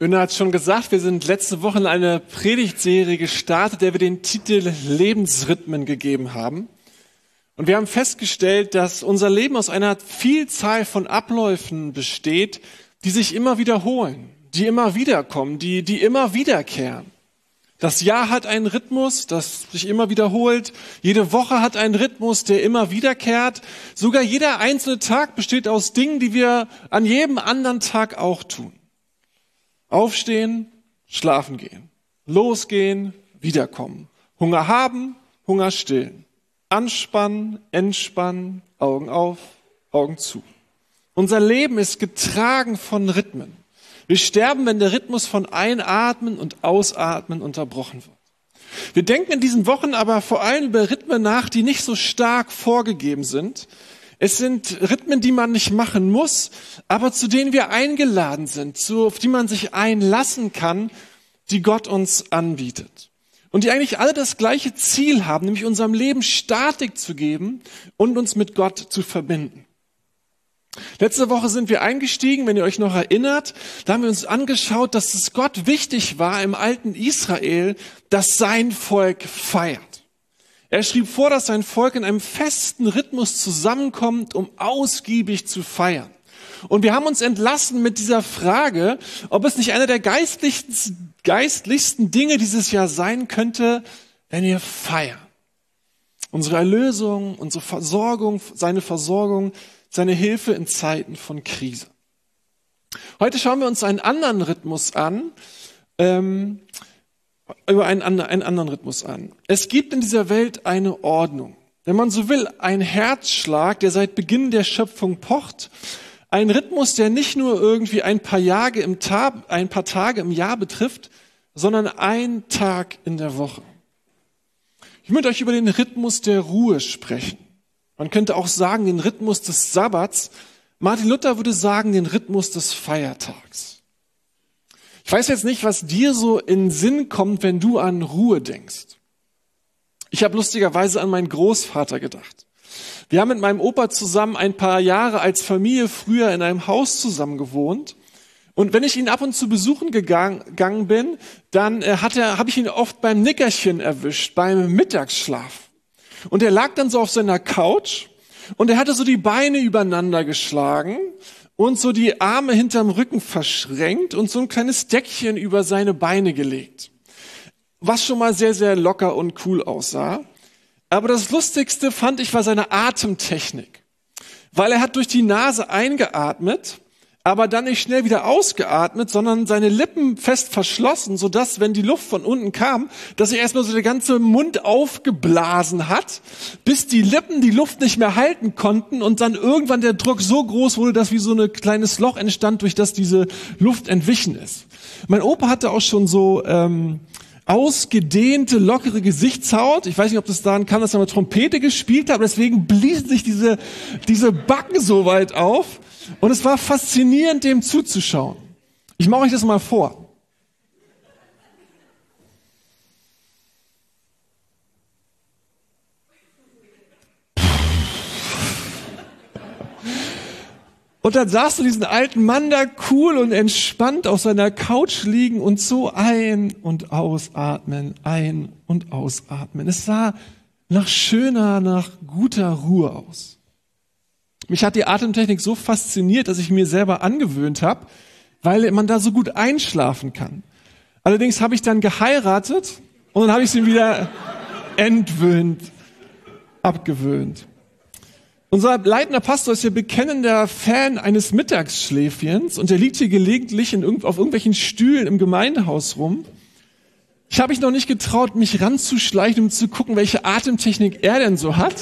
Günnar hat schon gesagt, wir sind letzte Woche in eine Predigtserie gestartet, der wir den Titel Lebensrhythmen gegeben haben. Und wir haben festgestellt, dass unser Leben aus einer Vielzahl von Abläufen besteht, die sich immer wiederholen, die immer wiederkommen, die, die immer wiederkehren. Das Jahr hat einen Rhythmus, das sich immer wiederholt. Jede Woche hat einen Rhythmus, der immer wiederkehrt. Sogar jeder einzelne Tag besteht aus Dingen, die wir an jedem anderen Tag auch tun. Aufstehen, schlafen gehen. Losgehen, wiederkommen. Hunger haben, Hunger stillen. Anspannen, entspannen, Augen auf, Augen zu. Unser Leben ist getragen von Rhythmen. Wir sterben, wenn der Rhythmus von Einatmen und Ausatmen unterbrochen wird. Wir denken in diesen Wochen aber vor allem über Rhythmen nach, die nicht so stark vorgegeben sind, es sind Rhythmen, die man nicht machen muss, aber zu denen wir eingeladen sind, zu, auf die man sich einlassen kann, die Gott uns anbietet. Und die eigentlich alle das gleiche Ziel haben, nämlich unserem Leben Statik zu geben und uns mit Gott zu verbinden. Letzte Woche sind wir eingestiegen, wenn ihr euch noch erinnert, da haben wir uns angeschaut, dass es Gott wichtig war im alten Israel, dass sein Volk feiert. Er schrieb vor, dass sein Volk in einem festen Rhythmus zusammenkommt, um ausgiebig zu feiern. Und wir haben uns entlassen mit dieser Frage, ob es nicht einer der geistlichsten, geistlichsten Dinge dieses Jahr sein könnte, wenn wir feiern. Unsere Erlösung, unsere Versorgung, seine Versorgung, seine Hilfe in Zeiten von Krise. Heute schauen wir uns einen anderen Rhythmus an, ähm, über einen, einen anderen Rhythmus an. Es gibt in dieser Welt eine Ordnung. Wenn man so will, ein Herzschlag, der seit Beginn der Schöpfung pocht, ein Rhythmus, der nicht nur irgendwie ein paar, Jahre im Tag, ein paar Tage im Jahr betrifft, sondern ein Tag in der Woche. Ich möchte euch über den Rhythmus der Ruhe sprechen. Man könnte auch sagen, den Rhythmus des Sabbats. Martin Luther würde sagen, den Rhythmus des Feiertags. Ich weiß jetzt nicht, was dir so in Sinn kommt, wenn du an Ruhe denkst. Ich habe lustigerweise an meinen Großvater gedacht. Wir haben mit meinem Opa zusammen ein paar Jahre als Familie früher in einem Haus zusammen gewohnt. Und wenn ich ihn ab und zu besuchen gegangen bin, dann äh, hat er, habe ich ihn oft beim Nickerchen erwischt, beim Mittagsschlaf. Und er lag dann so auf seiner Couch und er hatte so die Beine übereinander geschlagen und so die Arme hinterm Rücken verschränkt und so ein kleines Deckchen über seine Beine gelegt. Was schon mal sehr, sehr locker und cool aussah. Aber das Lustigste fand ich war seine Atemtechnik. Weil er hat durch die Nase eingeatmet aber dann nicht schnell wieder ausgeatmet, sondern seine Lippen fest verschlossen, so dass, wenn die Luft von unten kam, dass er erstmal so der ganze Mund aufgeblasen hat, bis die Lippen die Luft nicht mehr halten konnten und dann irgendwann der Druck so groß wurde, dass wie so ein kleines Loch entstand, durch das diese Luft entwichen ist. Mein Opa hatte auch schon so ähm, ausgedehnte, lockere Gesichtshaut. Ich weiß nicht, ob das daran kam, dass er mal Trompete gespielt hat, deswegen bliesen sich diese, diese Backen so weit auf. Und es war faszinierend, dem zuzuschauen. Ich mache euch das mal vor. Und dann sahst du diesen alten Mann da cool und entspannt auf seiner Couch liegen und so ein- und ausatmen, ein- und ausatmen. Es sah nach schöner, nach guter Ruhe aus. Mich hat die Atemtechnik so fasziniert, dass ich mir selber angewöhnt habe, weil man da so gut einschlafen kann. Allerdings habe ich dann geheiratet und dann habe ich sie wieder entwöhnt, abgewöhnt. Unser leitender Pastor ist ja bekennender Fan eines Mittagsschläfchens und er liegt hier gelegentlich in, auf irgendwelchen Stühlen im Gemeindehaus rum. Ich habe mich noch nicht getraut, mich ranzuschleichen, um zu gucken, welche Atemtechnik er denn so hat.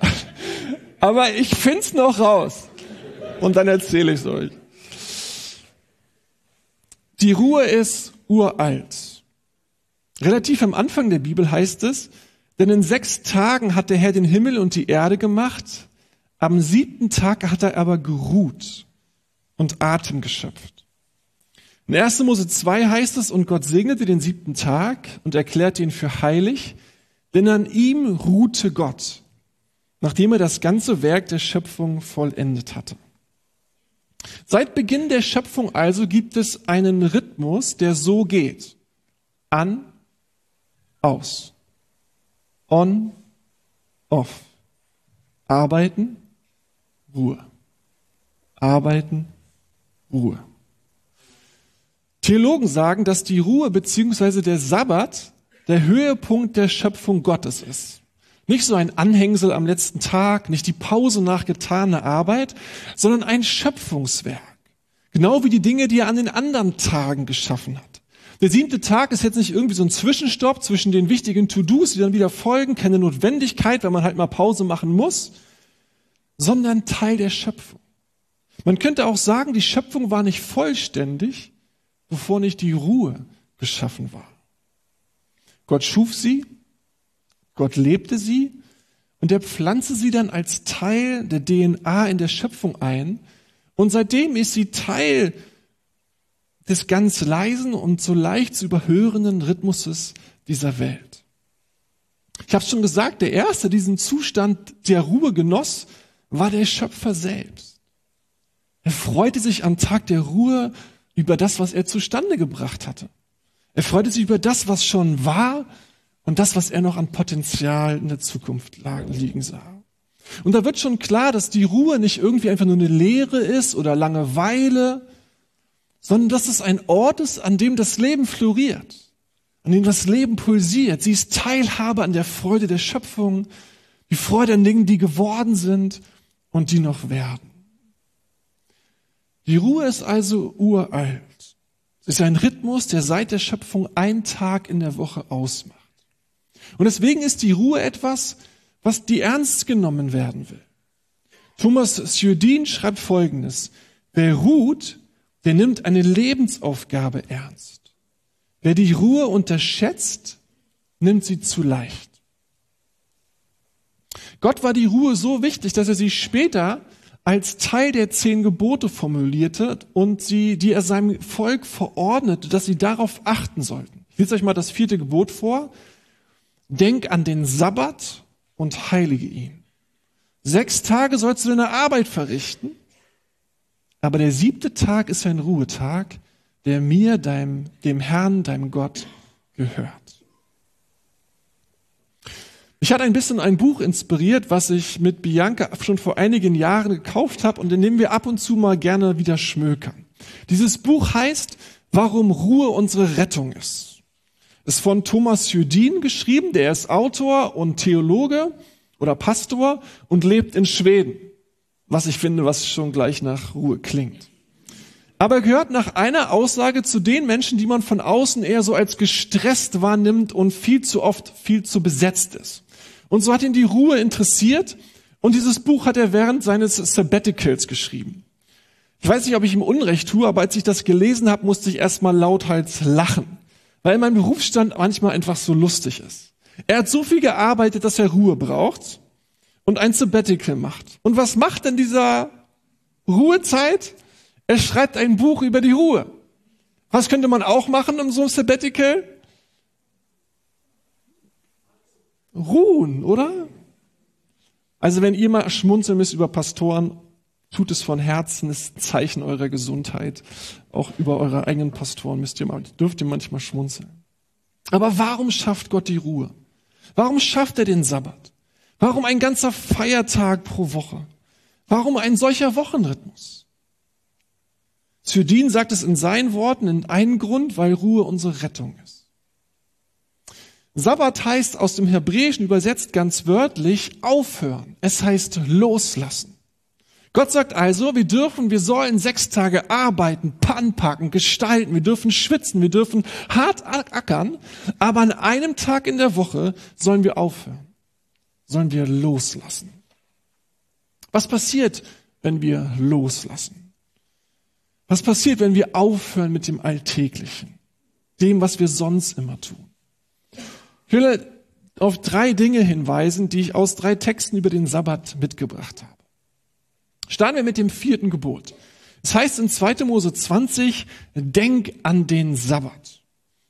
Aber ich find's noch raus. Und dann erzähle ich euch. Die Ruhe ist uralt. Relativ am Anfang der Bibel heißt es, denn in sechs Tagen hat der Herr den Himmel und die Erde gemacht, am siebten Tag hat er aber geruht und Atem geschöpft. In 1. Mose 2 heißt es, und Gott segnete den siebten Tag und erklärte ihn für heilig, denn an ihm ruhte Gott nachdem er das ganze Werk der Schöpfung vollendet hatte. Seit Beginn der Schöpfung also gibt es einen Rhythmus, der so geht. An, aus. On, off. Arbeiten, Ruhe. Arbeiten, Ruhe. Theologen sagen, dass die Ruhe beziehungsweise der Sabbat der Höhepunkt der Schöpfung Gottes ist. Nicht so ein Anhängsel am letzten Tag, nicht die Pause nach getaner Arbeit, sondern ein Schöpfungswerk. Genau wie die Dinge, die er an den anderen Tagen geschaffen hat. Der siebte Tag ist jetzt nicht irgendwie so ein Zwischenstopp zwischen den wichtigen To-Dos, die dann wieder folgen, keine Notwendigkeit, weil man halt mal Pause machen muss, sondern Teil der Schöpfung. Man könnte auch sagen, die Schöpfung war nicht vollständig, bevor nicht die Ruhe geschaffen war. Gott schuf sie, Gott lebte sie und er pflanzte sie dann als Teil der DNA in der Schöpfung ein. Und seitdem ist sie Teil des ganz leisen und so leicht zu überhörenden Rhythmuses dieser Welt. Ich habe schon gesagt, der erste diesen Zustand der Ruhe genoss, war der Schöpfer selbst. Er freute sich am Tag der Ruhe über das, was er zustande gebracht hatte. Er freute sich über das, was schon war und das, was er noch an Potenzial in der Zukunft liegen sah. Und da wird schon klar, dass die Ruhe nicht irgendwie einfach nur eine Leere ist oder Langeweile, sondern dass es ein Ort ist, an dem das Leben floriert, an dem das Leben pulsiert. Sie ist Teilhabe an der Freude der Schöpfung, die Freude an Dingen, die geworden sind und die noch werden. Die Ruhe ist also uralt. Es ist ein Rhythmus, der seit der Schöpfung einen Tag in der Woche ausmacht. Und deswegen ist die Ruhe etwas, was die ernst genommen werden will. Thomas Sjödin schreibt Folgendes. Wer ruht, der nimmt eine Lebensaufgabe ernst. Wer die Ruhe unterschätzt, nimmt sie zu leicht. Gott war die Ruhe so wichtig, dass er sie später als Teil der zehn Gebote formulierte und sie, die er seinem Volk verordnete, dass sie darauf achten sollten. Ich lese euch mal das vierte Gebot vor. Denk an den Sabbat und heilige ihn. Sechs Tage sollst du deine Arbeit verrichten, aber der siebte Tag ist ein Ruhetag, der mir, deinem, dem Herrn, deinem Gott gehört. Ich hatte ein bisschen ein Buch inspiriert, was ich mit Bianca schon vor einigen Jahren gekauft habe und in dem wir ab und zu mal gerne wieder schmökern. Dieses Buch heißt, warum Ruhe unsere Rettung ist. Ist von Thomas Judin geschrieben, der ist Autor und Theologe oder Pastor und lebt in Schweden. Was ich finde, was schon gleich nach Ruhe klingt. Aber er gehört nach einer Aussage zu den Menschen, die man von außen eher so als gestresst wahrnimmt und viel zu oft viel zu besetzt ist. Und so hat ihn die Ruhe interessiert und dieses Buch hat er während seines Sabbaticals geschrieben. Ich weiß nicht, ob ich ihm Unrecht tue, aber als ich das gelesen habe, musste ich erstmal lauthals lachen, weil mein Berufsstand manchmal einfach so lustig ist. Er hat so viel gearbeitet, dass er Ruhe braucht und ein Sabbatical macht. Und was macht denn dieser Ruhezeit? Er schreibt ein Buch über die Ruhe. Was könnte man auch machen um so ein Sabbatical? ruhen, oder? Also wenn ihr mal schmunzeln müsst über Pastoren, tut es von Herzen, ist ein Zeichen eurer Gesundheit. Auch über eure eigenen Pastoren müsst ihr mal, dürft ihr manchmal schmunzeln. Aber warum schafft Gott die Ruhe? Warum schafft er den Sabbat? Warum ein ganzer Feiertag pro Woche? Warum ein solcher Wochenrhythmus? Sydin sagt es in seinen Worten in einen Grund, weil Ruhe unsere Rettung ist. Sabbat heißt aus dem Hebräischen übersetzt ganz wörtlich aufhören. Es heißt loslassen. Gott sagt also, wir dürfen, wir sollen sechs Tage arbeiten, anpacken, gestalten, wir dürfen schwitzen, wir dürfen hart ackern, aber an einem Tag in der Woche sollen wir aufhören, sollen wir loslassen. Was passiert, wenn wir loslassen? Was passiert, wenn wir aufhören mit dem Alltäglichen, dem, was wir sonst immer tun? Ich will auf drei Dinge hinweisen, die ich aus drei Texten über den Sabbat mitgebracht habe. Starten wir mit dem vierten Gebot. Es heißt in 2. Mose 20, denk an den Sabbat.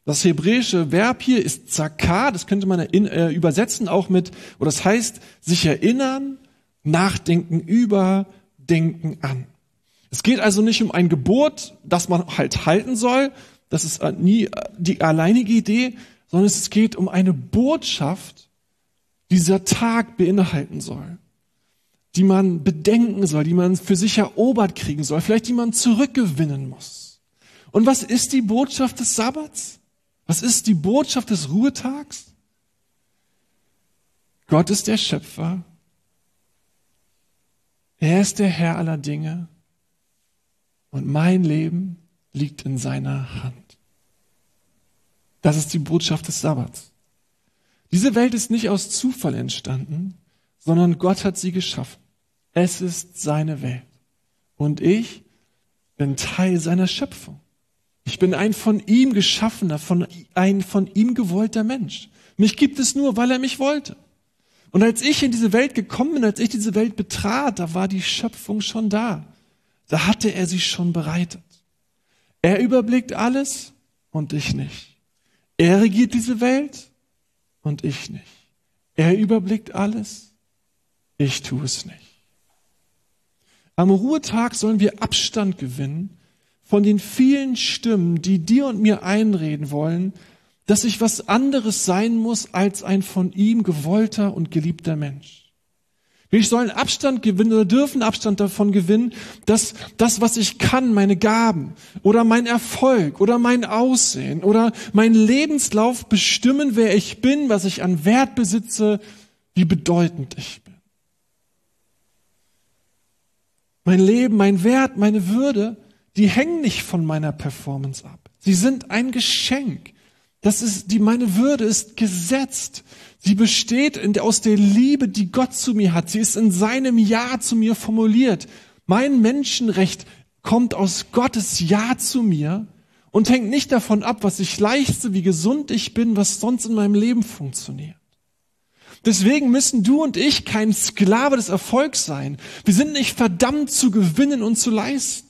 Das hebräische Verb hier ist zakar, das könnte man äh, übersetzen auch mit, oder das heißt sich erinnern, nachdenken über, denken an. Es geht also nicht um ein Gebot, das man halt halten soll. Das ist nie die alleinige Idee, sondern es geht um eine Botschaft, die dieser Tag beinhalten soll, die man bedenken soll, die man für sich erobert kriegen soll, vielleicht die man zurückgewinnen muss. Und was ist die Botschaft des Sabbats? Was ist die Botschaft des Ruhetags? Gott ist der Schöpfer. Er ist der Herr aller Dinge. Und mein Leben liegt in seiner Hand. Das ist die Botschaft des Sabbats. Diese Welt ist nicht aus Zufall entstanden, sondern Gott hat sie geschaffen. Es ist seine Welt. Und ich bin Teil seiner Schöpfung. Ich bin ein von ihm geschaffener, von, ein von ihm gewollter Mensch. Mich gibt es nur, weil er mich wollte. Und als ich in diese Welt gekommen bin, als ich diese Welt betrat, da war die Schöpfung schon da. Da hatte er sich schon bereitet. Er überblickt alles und ich nicht. Er regiert diese Welt und ich nicht. Er überblickt alles, ich tue es nicht. Am Ruhetag sollen wir Abstand gewinnen von den vielen Stimmen, die dir und mir einreden wollen, dass ich was anderes sein muss als ein von ihm gewollter und geliebter Mensch. Wir sollen Abstand gewinnen oder dürfen Abstand davon gewinnen, dass das, was ich kann, meine Gaben oder mein Erfolg oder mein Aussehen oder mein Lebenslauf bestimmen, wer ich bin, was ich an Wert besitze, wie bedeutend ich bin. Mein Leben, mein Wert, meine Würde, die hängen nicht von meiner Performance ab. Sie sind ein Geschenk. Das ist, die, meine Würde ist gesetzt. Sie besteht in, aus der Liebe, die Gott zu mir hat. Sie ist in seinem Ja zu mir formuliert. Mein Menschenrecht kommt aus Gottes Ja zu mir und hängt nicht davon ab, was ich leiste, wie gesund ich bin, was sonst in meinem Leben funktioniert. Deswegen müssen du und ich kein Sklave des Erfolgs sein. Wir sind nicht verdammt zu gewinnen und zu leisten.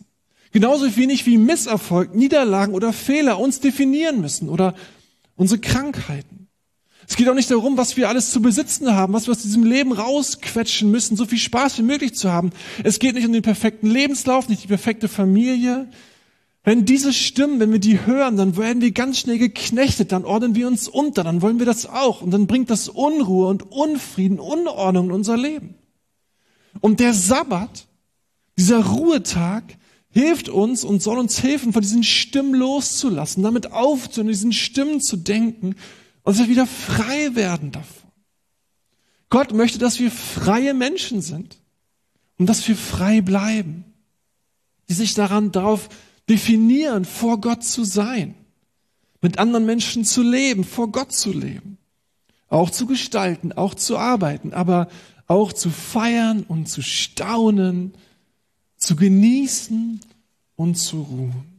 Genauso wenig wie Misserfolg, Niederlagen oder Fehler uns definieren müssen oder unsere Krankheiten. Es geht auch nicht darum, was wir alles zu besitzen haben, was wir aus diesem Leben rausquetschen müssen, so viel Spaß wie möglich zu haben. Es geht nicht um den perfekten Lebenslauf, nicht die perfekte Familie. Wenn diese Stimmen, wenn wir die hören, dann werden wir ganz schnell geknechtet, dann ordnen wir uns unter, dann wollen wir das auch. Und dann bringt das Unruhe und Unfrieden, Unordnung in unser Leben. Und der Sabbat, dieser Ruhetag, hilft uns und soll uns helfen, von diesen Stimmen loszulassen, damit aufzuhören, diesen Stimmen zu denken und dass wir wieder frei werden davon. Gott möchte, dass wir freie Menschen sind und dass wir frei bleiben, die sich daran darauf definieren, vor Gott zu sein, mit anderen Menschen zu leben, vor Gott zu leben, auch zu gestalten, auch zu arbeiten, aber auch zu feiern und zu staunen zu genießen und zu ruhen.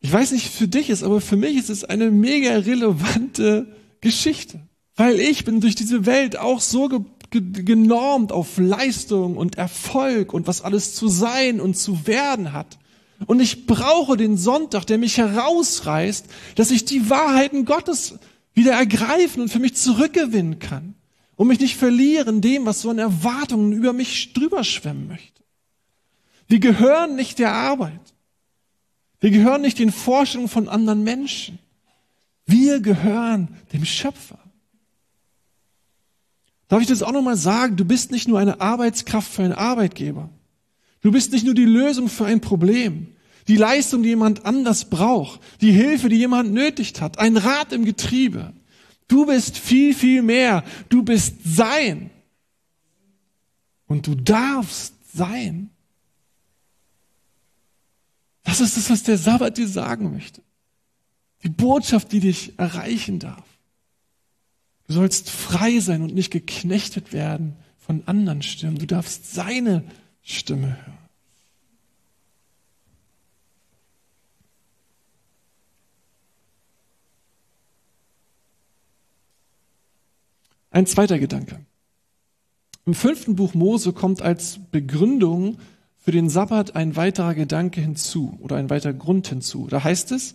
Ich weiß nicht, für dich ist, aber für mich ist es eine mega relevante Geschichte, weil ich bin durch diese Welt auch so ge ge genormt auf Leistung und Erfolg und was alles zu sein und zu werden hat. Und ich brauche den Sonntag, der mich herausreißt, dass ich die Wahrheiten Gottes wieder ergreifen und für mich zurückgewinnen kann und mich nicht verlieren dem, was so an Erwartungen über mich drüber schwemmen möchte. Wir gehören nicht der Arbeit. Wir gehören nicht den Vorstellungen von anderen Menschen. Wir gehören dem Schöpfer. Darf ich das auch nochmal sagen? Du bist nicht nur eine Arbeitskraft für einen Arbeitgeber. Du bist nicht nur die Lösung für ein Problem, die Leistung, die jemand anders braucht, die Hilfe, die jemand nötigt hat, ein Rad im Getriebe. Du bist viel, viel mehr. Du bist sein. Und du darfst sein. Das ist das, was der Sabbat dir sagen möchte. Die Botschaft, die dich erreichen darf. Du sollst frei sein und nicht geknechtet werden von anderen Stimmen. Du darfst seine Stimme hören. Ein zweiter Gedanke. Im fünften Buch Mose kommt als Begründung für den Sabbat ein weiterer Gedanke hinzu oder ein weiterer Grund hinzu. Da heißt es,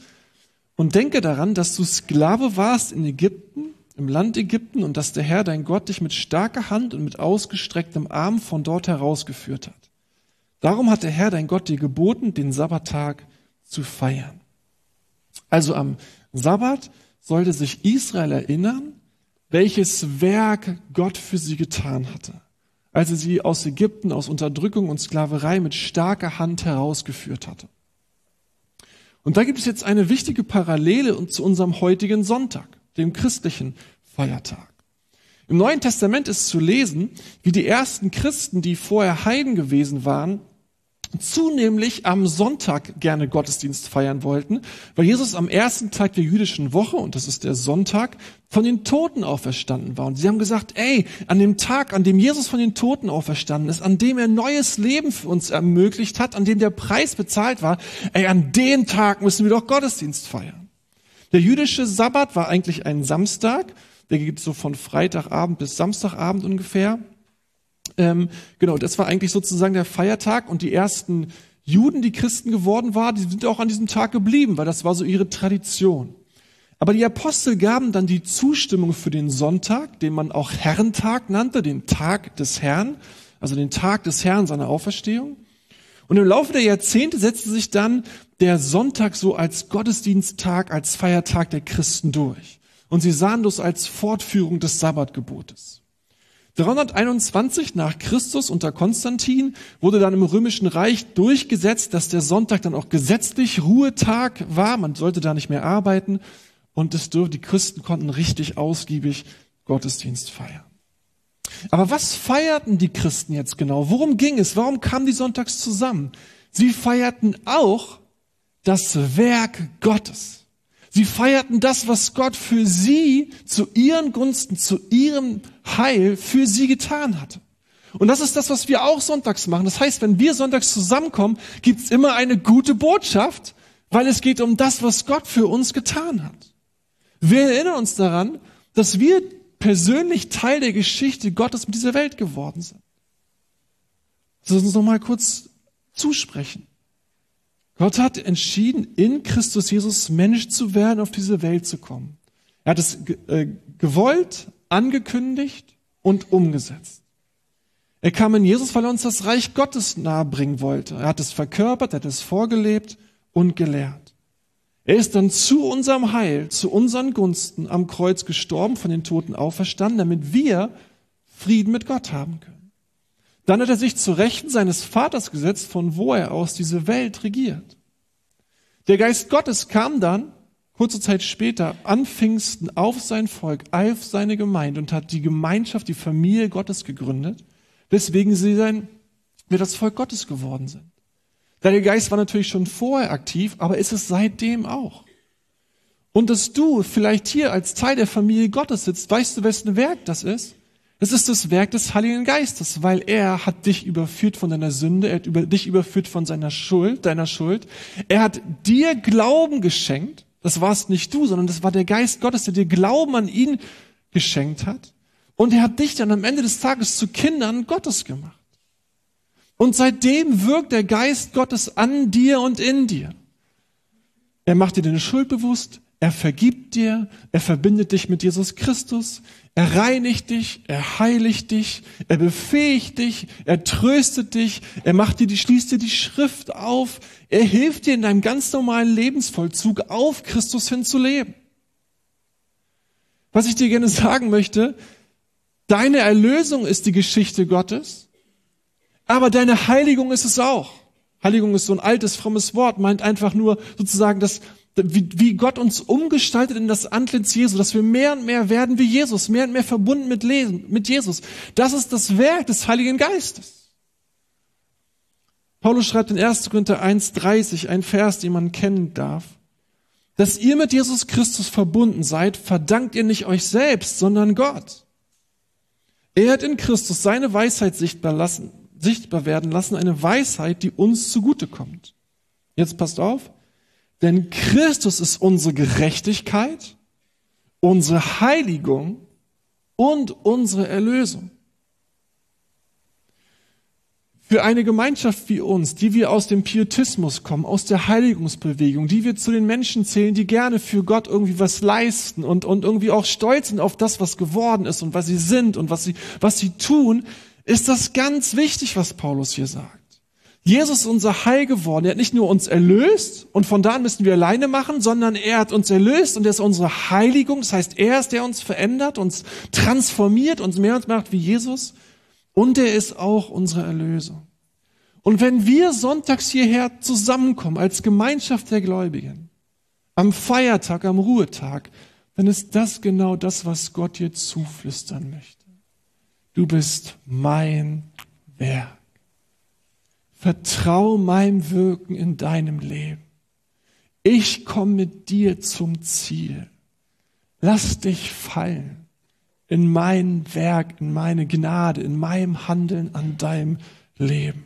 und denke daran, dass du Sklave warst in Ägypten im Land Ägypten und dass der Herr dein Gott dich mit starker Hand und mit ausgestrecktem Arm von dort herausgeführt hat. Darum hat der Herr dein Gott dir geboten, den Sabbattag zu feiern. Also am Sabbat sollte sich Israel erinnern, welches Werk Gott für sie getan hatte, als er sie aus Ägypten, aus Unterdrückung und Sklaverei mit starker Hand herausgeführt hatte. Und da gibt es jetzt eine wichtige Parallele zu unserem heutigen Sonntag, dem christlichen Feiertag. Im Neuen Testament ist zu lesen, wie die ersten Christen, die vorher Heiden gewesen waren, zunehmlich am Sonntag gerne Gottesdienst feiern wollten, weil Jesus am ersten Tag der jüdischen Woche, und das ist der Sonntag, von den Toten auferstanden war. Und sie haben gesagt, ey, an dem Tag, an dem Jesus von den Toten auferstanden ist, an dem er neues Leben für uns ermöglicht hat, an dem der Preis bezahlt war, ey, an dem Tag müssen wir doch Gottesdienst feiern. Der jüdische Sabbat war eigentlich ein Samstag, der geht so von Freitagabend bis Samstagabend ungefähr. Ähm, genau, das war eigentlich sozusagen der Feiertag und die ersten Juden, die Christen geworden waren, die sind auch an diesem Tag geblieben, weil das war so ihre Tradition. Aber die Apostel gaben dann die Zustimmung für den Sonntag, den man auch Herrentag nannte, den Tag des Herrn, also den Tag des Herrn seiner Auferstehung. Und im Laufe der Jahrzehnte setzte sich dann der Sonntag so als Gottesdiensttag, als Feiertag der Christen durch. Und sie sahen das als Fortführung des Sabbatgebotes. 321 nach Christus unter Konstantin wurde dann im Römischen Reich durchgesetzt, dass der Sonntag dann auch gesetzlich Ruhetag war. Man sollte da nicht mehr arbeiten und es dürfte, die Christen konnten richtig ausgiebig Gottesdienst feiern. Aber was feierten die Christen jetzt genau? Worum ging es? Warum kamen die sonntags zusammen? Sie feierten auch das Werk Gottes. Sie feierten das, was Gott für sie zu ihren Gunsten, zu ihrem Heil für sie getan hatte. Und das ist das, was wir auch sonntags machen. Das heißt, wenn wir sonntags zusammenkommen, gibt's immer eine gute Botschaft, weil es geht um das, was Gott für uns getan hat. Wir erinnern uns daran, dass wir persönlich Teil der Geschichte Gottes mit dieser Welt geworden sind. Lass uns noch mal kurz zusprechen. Gott hat entschieden, in Christus Jesus Mensch zu werden, auf diese Welt zu kommen. Er hat es äh, gewollt, angekündigt und umgesetzt. Er kam in Jesus, weil er uns das Reich Gottes nahebringen wollte. Er hat es verkörpert, er hat es vorgelebt und gelehrt. Er ist dann zu unserem Heil, zu unseren Gunsten am Kreuz gestorben, von den Toten auferstanden, damit wir Frieden mit Gott haben können. Dann hat er sich zu Rechten seines Vaters gesetzt, von wo er aus diese Welt regiert. Der Geist Gottes kam dann, kurze Zeit später, an Pfingsten auf sein Volk, auf seine Gemeinde und hat die Gemeinschaft, die Familie Gottes gegründet, weswegen sie dann wir das Volk Gottes geworden sind. Der Geist war natürlich schon vorher aktiv, aber ist es seitdem auch. Und dass du vielleicht hier als Teil der Familie Gottes sitzt, weißt du, wessen Werk das ist? Es ist das Werk des Heiligen Geistes, weil er hat dich überführt von deiner Sünde, er hat über, dich überführt von seiner Schuld, deiner Schuld. Er hat dir Glauben geschenkt. Das warst nicht du, sondern das war der Geist Gottes, der dir Glauben an ihn geschenkt hat. Und er hat dich dann am Ende des Tages zu Kindern Gottes gemacht. Und seitdem wirkt der Geist Gottes an dir und in dir. Er macht dir deine Schuld bewusst, er vergibt dir, er verbindet dich mit Jesus Christus, er reinigt dich, er heiligt dich, er befähigt dich, er tröstet dich, er macht dir die, schließt dir die Schrift auf, er hilft dir in deinem ganz normalen Lebensvollzug auf Christus hin zu leben. Was ich dir gerne sagen möchte, deine Erlösung ist die Geschichte Gottes, aber deine Heiligung ist es auch. Heiligung ist so ein altes, frommes Wort, meint einfach nur sozusagen das, wie, wie Gott uns umgestaltet in das Antlitz Jesu, dass wir mehr und mehr werden wie Jesus, mehr und mehr verbunden mit, Lesen, mit Jesus. Das ist das Werk des Heiligen Geistes. Paulus schreibt in 1. Korinther 1,30, ein Vers, den man kennen darf. Dass ihr mit Jesus Christus verbunden seid, verdankt ihr nicht euch selbst, sondern Gott. Er hat in Christus seine Weisheit sichtbar, lassen, sichtbar werden lassen, eine Weisheit, die uns zugutekommt. Jetzt passt auf. Denn Christus ist unsere Gerechtigkeit, unsere Heiligung und unsere Erlösung. Für eine Gemeinschaft wie uns, die wir aus dem Pietismus kommen, aus der Heiligungsbewegung, die wir zu den Menschen zählen, die gerne für Gott irgendwie was leisten und, und irgendwie auch stolz sind auf das, was geworden ist und was sie sind und was sie, was sie tun, ist das ganz wichtig, was Paulus hier sagt. Jesus ist unser Heil geworden. Er hat nicht nur uns erlöst und von da an müssen wir alleine machen, sondern er hat uns erlöst und er ist unsere Heiligung. Das heißt, er ist der uns verändert, uns transformiert, uns mehr und macht wie Jesus. Und er ist auch unsere Erlösung. Und wenn wir sonntags hierher zusammenkommen als Gemeinschaft der Gläubigen, am Feiertag, am Ruhetag, dann ist das genau das, was Gott dir zuflüstern möchte. Du bist mein Werk. Vertrau meinem Wirken in deinem Leben. Ich komme mit dir zum Ziel. Lass dich fallen in mein Werk, in meine Gnade, in meinem Handeln an deinem Leben.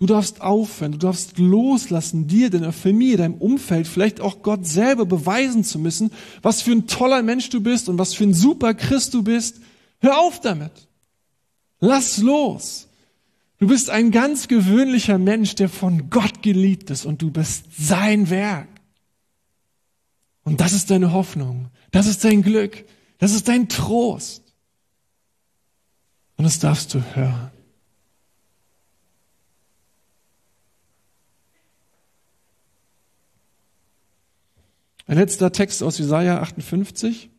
Du darfst aufhören, du darfst loslassen, dir, deiner Familie, deinem Umfeld, vielleicht auch Gott selber beweisen zu müssen, was für ein toller Mensch du bist und was für ein super Christ du bist. Hör auf damit. Lass los. Du bist ein ganz gewöhnlicher Mensch, der von Gott geliebt ist und du bist sein Werk. Und das ist deine Hoffnung, das ist dein Glück, das ist dein Trost. Und das darfst du hören. Ein letzter Text aus Jesaja 58.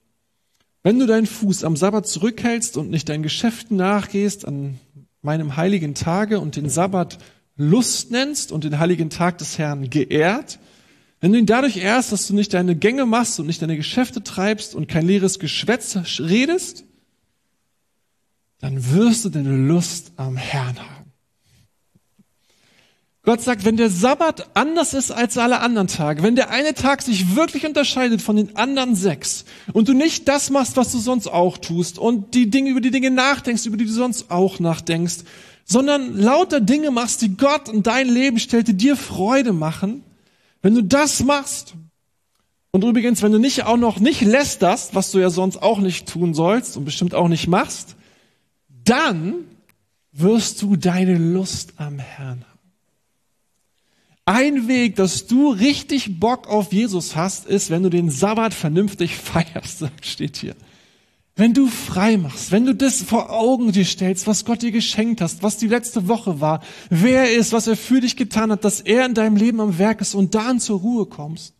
Wenn du deinen Fuß am Sabbat zurückhältst und nicht deinen Geschäften nachgehst, an meinem heiligen Tage und den Sabbat Lust nennst und den heiligen Tag des Herrn geehrt, wenn du ihn dadurch ehrst, dass du nicht deine Gänge machst und nicht deine Geschäfte treibst und kein leeres Geschwätz redest, dann wirst du deine Lust am Herrn haben. Gott sagt, wenn der Sabbat anders ist als alle anderen Tage, wenn der eine Tag sich wirklich unterscheidet von den anderen sechs und du nicht das machst, was du sonst auch tust und die Dinge über die Dinge nachdenkst, über die du sonst auch nachdenkst, sondern lauter Dinge machst, die Gott in dein Leben stellt, die dir Freude machen, wenn du das machst und übrigens, wenn du nicht auch noch nicht lästerst, was du ja sonst auch nicht tun sollst und bestimmt auch nicht machst, dann wirst du deine Lust am Herrn haben. Ein Weg, dass du richtig Bock auf Jesus hast, ist, wenn du den Sabbat vernünftig feierst, steht hier. Wenn du frei machst, wenn du das vor Augen dir stellst, was Gott dir geschenkt hast, was die letzte Woche war, wer er ist, was er für dich getan hat, dass er in deinem Leben am Werk ist und dann zur Ruhe kommst,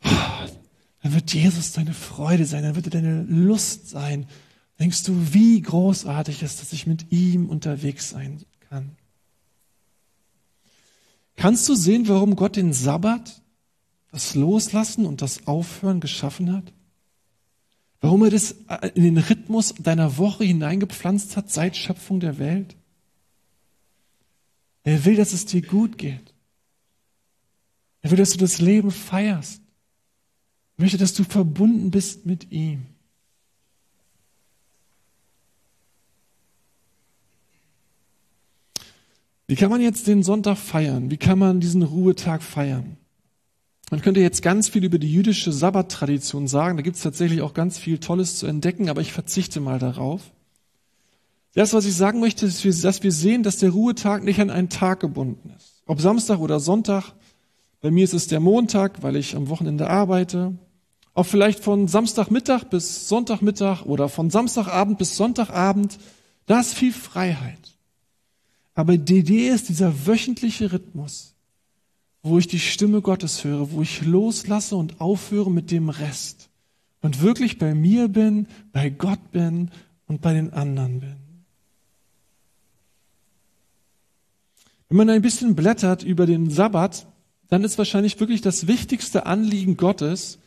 dann wird Jesus deine Freude sein, dann wird er deine Lust sein. Denkst du, wie großartig ist, dass ich mit ihm unterwegs sein kann? Kannst du sehen, warum Gott den Sabbat, das Loslassen und das Aufhören geschaffen hat? Warum er das in den Rhythmus deiner Woche hineingepflanzt hat seit Schöpfung der Welt? Er will, dass es dir gut geht. Er will, dass du das Leben feierst. Er möchte, dass du verbunden bist mit ihm. Wie kann man jetzt den Sonntag feiern? Wie kann man diesen Ruhetag feiern? Man könnte jetzt ganz viel über die jüdische Sabbattradition sagen. Da gibt es tatsächlich auch ganz viel Tolles zu entdecken, aber ich verzichte mal darauf. Das, was ich sagen möchte, ist, dass wir sehen, dass der Ruhetag nicht an einen Tag gebunden ist. Ob Samstag oder Sonntag. Bei mir ist es der Montag, weil ich am Wochenende arbeite. Auch vielleicht von Samstagmittag bis Sonntagmittag oder von Samstagabend bis Sonntagabend. Da ist viel Freiheit. Aber Idee ist dieser wöchentliche Rhythmus, wo ich die Stimme Gottes höre, wo ich loslasse und aufhöre mit dem Rest und wirklich bei mir bin, bei Gott bin und bei den anderen bin. Wenn man ein bisschen blättert über den Sabbat, dann ist wahrscheinlich wirklich das wichtigste Anliegen Gottes,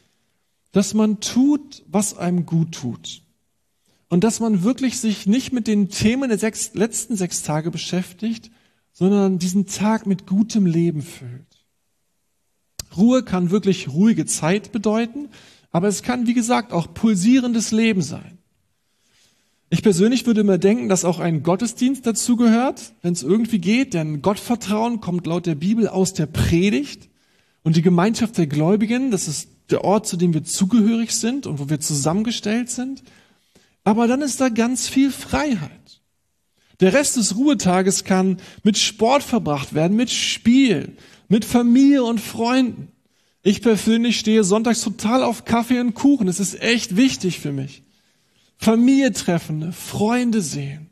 dass man tut, was einem gut tut und dass man wirklich sich nicht mit den Themen der sechs, letzten sechs Tage beschäftigt, sondern diesen Tag mit gutem Leben füllt. Ruhe kann wirklich ruhige Zeit bedeuten, aber es kann, wie gesagt, auch pulsierendes Leben sein. Ich persönlich würde immer denken, dass auch ein Gottesdienst dazugehört, wenn es irgendwie geht, denn Gottvertrauen kommt laut der Bibel aus der Predigt und die Gemeinschaft der Gläubigen, das ist der Ort, zu dem wir zugehörig sind und wo wir zusammengestellt sind. Aber dann ist da ganz viel Freiheit. Der Rest des Ruhetages kann mit Sport verbracht werden, mit Spiel, mit Familie und Freunden. Ich persönlich stehe sonntags total auf Kaffee und Kuchen. Es ist echt wichtig für mich. Familie treffen, Freunde sehen.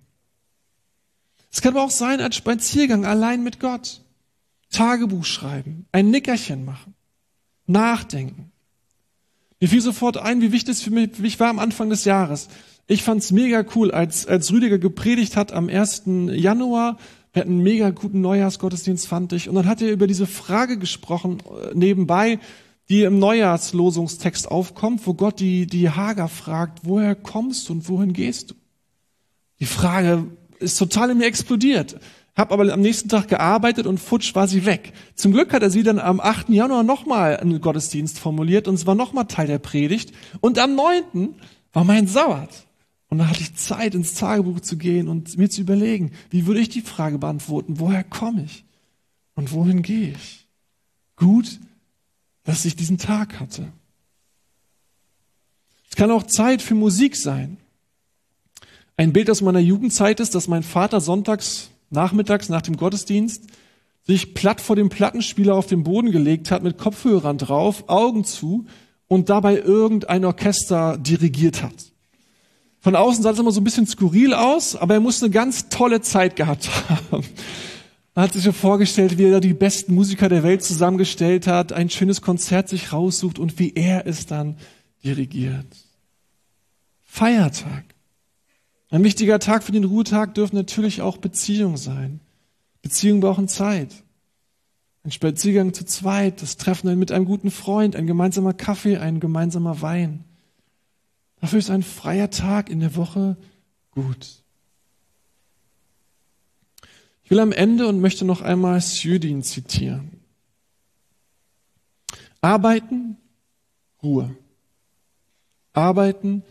Es kann aber auch sein, als Spaziergang allein mit Gott. Tagebuch schreiben, ein Nickerchen machen, nachdenken. Mir fiel sofort ein, wie wichtig es für mich, war am Anfang des Jahres. Ich fand's mega cool, als, als Rüdiger gepredigt hat am 1. Januar. Wir hatten einen mega guten Neujahrsgottesdienst, fand ich. Und dann hat er über diese Frage gesprochen, äh, nebenbei, die im Neujahrslosungstext aufkommt, wo Gott die, die Hager fragt, woher kommst du und wohin gehst du? Die Frage ist total in mir explodiert. Hab aber am nächsten Tag gearbeitet und futsch war sie weg. Zum Glück hat er sie dann am 8. Januar nochmal einen Gottesdienst formuliert und es war nochmal Teil der Predigt. Und am 9. war mein Sabbat. Und da hatte ich Zeit, ins Tagebuch zu gehen und mir zu überlegen, wie würde ich die Frage beantworten, woher komme ich und wohin gehe ich? Gut, dass ich diesen Tag hatte. Es kann auch Zeit für Musik sein. Ein Bild aus meiner Jugendzeit ist, dass mein Vater sonntags nachmittags nach dem Gottesdienst sich platt vor dem Plattenspieler auf den Boden gelegt hat, mit Kopfhörern drauf, Augen zu und dabei irgendein Orchester dirigiert hat. Von außen sah es immer so ein bisschen skurril aus, aber er muss eine ganz tolle Zeit gehabt haben. Er hat sich so vorgestellt, wie er die besten Musiker der Welt zusammengestellt hat, ein schönes Konzert sich raussucht und wie er es dann dirigiert. Feiertag. Ein wichtiger Tag für den Ruhetag dürfen natürlich auch Beziehungen sein. Beziehungen brauchen Zeit. Ein Spaziergang zu zweit, das Treffen mit einem guten Freund, ein gemeinsamer Kaffee, ein gemeinsamer Wein. Dafür ist ein freier Tag in der Woche gut. Ich will am Ende und möchte noch einmal Sjödin zitieren. Arbeiten, Ruhe. Arbeiten,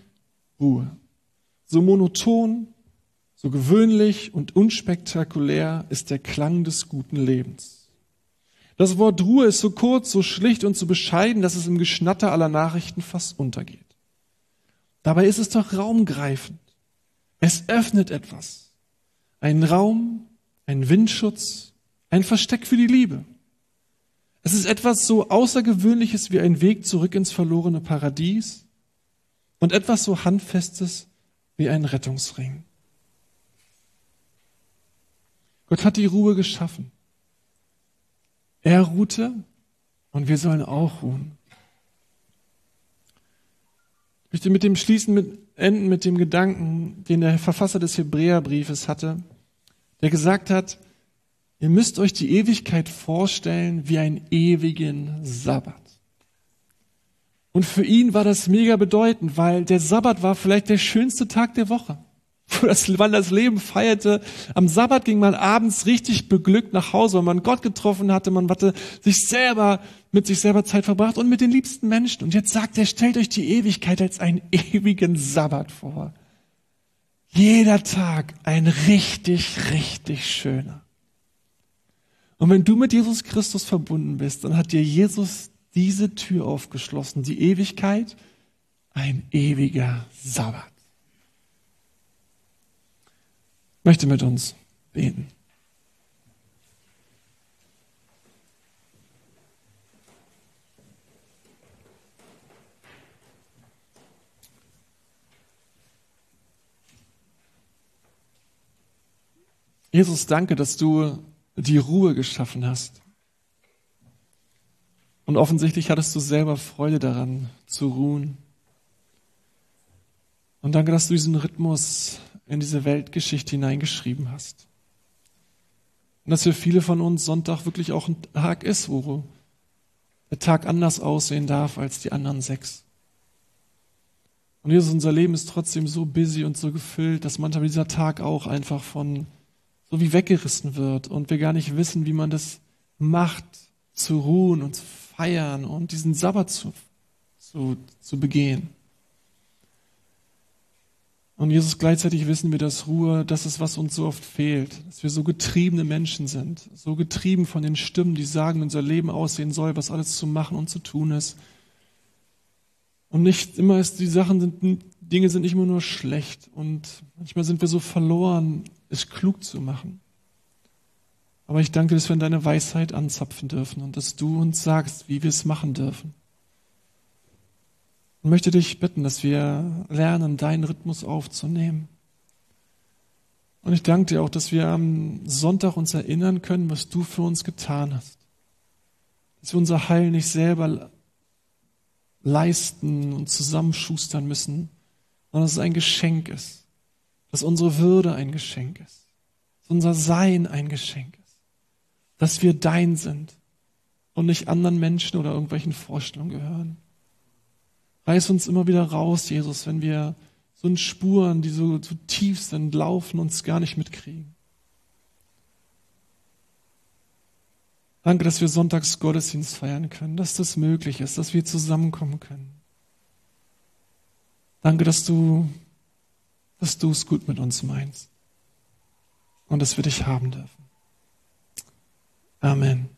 Ruhe. So monoton, so gewöhnlich und unspektakulär ist der Klang des guten Lebens. Das Wort Ruhe ist so kurz, so schlicht und so bescheiden, dass es im Geschnatter aller Nachrichten fast untergeht. Dabei ist es doch raumgreifend. Es öffnet etwas. Ein Raum, ein Windschutz, ein Versteck für die Liebe. Es ist etwas so Außergewöhnliches wie ein Weg zurück ins verlorene Paradies und etwas so Handfestes wie ein Rettungsring. Gott hat die Ruhe geschaffen. Er ruhte und wir sollen auch ruhen. Ich möchte mit dem Schließen mit, enden mit dem Gedanken, den der Verfasser des Hebräerbriefes hatte, der gesagt hat, ihr müsst euch die Ewigkeit vorstellen wie einen ewigen Sabbat. Und für ihn war das mega bedeutend, weil der Sabbat war vielleicht der schönste Tag der Woche wo das, man das Leben feierte. Am Sabbat ging man abends richtig beglückt nach Hause, weil man Gott getroffen hatte, man hatte sich selber, mit sich selber Zeit verbracht und mit den liebsten Menschen. Und jetzt sagt er, stellt euch die Ewigkeit als einen ewigen Sabbat vor. Jeder Tag ein richtig, richtig schöner. Und wenn du mit Jesus Christus verbunden bist, dann hat dir Jesus diese Tür aufgeschlossen, die Ewigkeit, ein ewiger Sabbat. Möchte mit uns beten. Jesus, danke, dass du die Ruhe geschaffen hast. Und offensichtlich hattest du selber Freude daran zu ruhen. Und danke, dass du diesen Rhythmus in diese Weltgeschichte hineingeschrieben hast. Und dass für viele von uns Sonntag wirklich auch ein Tag ist, wo der Tag anders aussehen darf als die anderen sechs. Und Jesus, unser Leben ist trotzdem so busy und so gefüllt, dass manchmal dieser Tag auch einfach von so wie weggerissen wird und wir gar nicht wissen, wie man das macht, zu ruhen und zu feiern und diesen Sabbat zu, zu, zu begehen. Und Jesus, gleichzeitig wissen wir, dass Ruhe, das ist, was uns so oft fehlt, dass wir so getriebene Menschen sind, so getrieben von den Stimmen, die sagen, wie unser Leben aussehen soll, was alles zu machen und zu tun ist. Und nicht immer ist, die Sachen sind, Dinge sind nicht immer nur schlecht und manchmal sind wir so verloren es klug zu machen. Aber ich danke, dass wir in deine Weisheit anzapfen dürfen und dass du uns sagst, wie wir es machen dürfen. Und möchte dich bitten, dass wir lernen, deinen Rhythmus aufzunehmen. Und ich danke dir auch, dass wir am Sonntag uns erinnern können, was du für uns getan hast. Dass wir unser Heil nicht selber leisten und zusammenschustern müssen, sondern dass es ein Geschenk ist. Dass unsere Würde ein Geschenk ist. Dass unser Sein ein Geschenk ist. Dass wir dein sind und nicht anderen Menschen oder irgendwelchen Vorstellungen gehören. Reiß uns immer wieder raus, Jesus, wenn wir so in Spuren, die so, so tief sind, laufen, uns gar nicht mitkriegen. Danke, dass wir sonntags Gottesdienst feiern können, dass das möglich ist, dass wir zusammenkommen können. Danke, dass du, dass du es gut mit uns meinst und dass wir dich haben dürfen. Amen.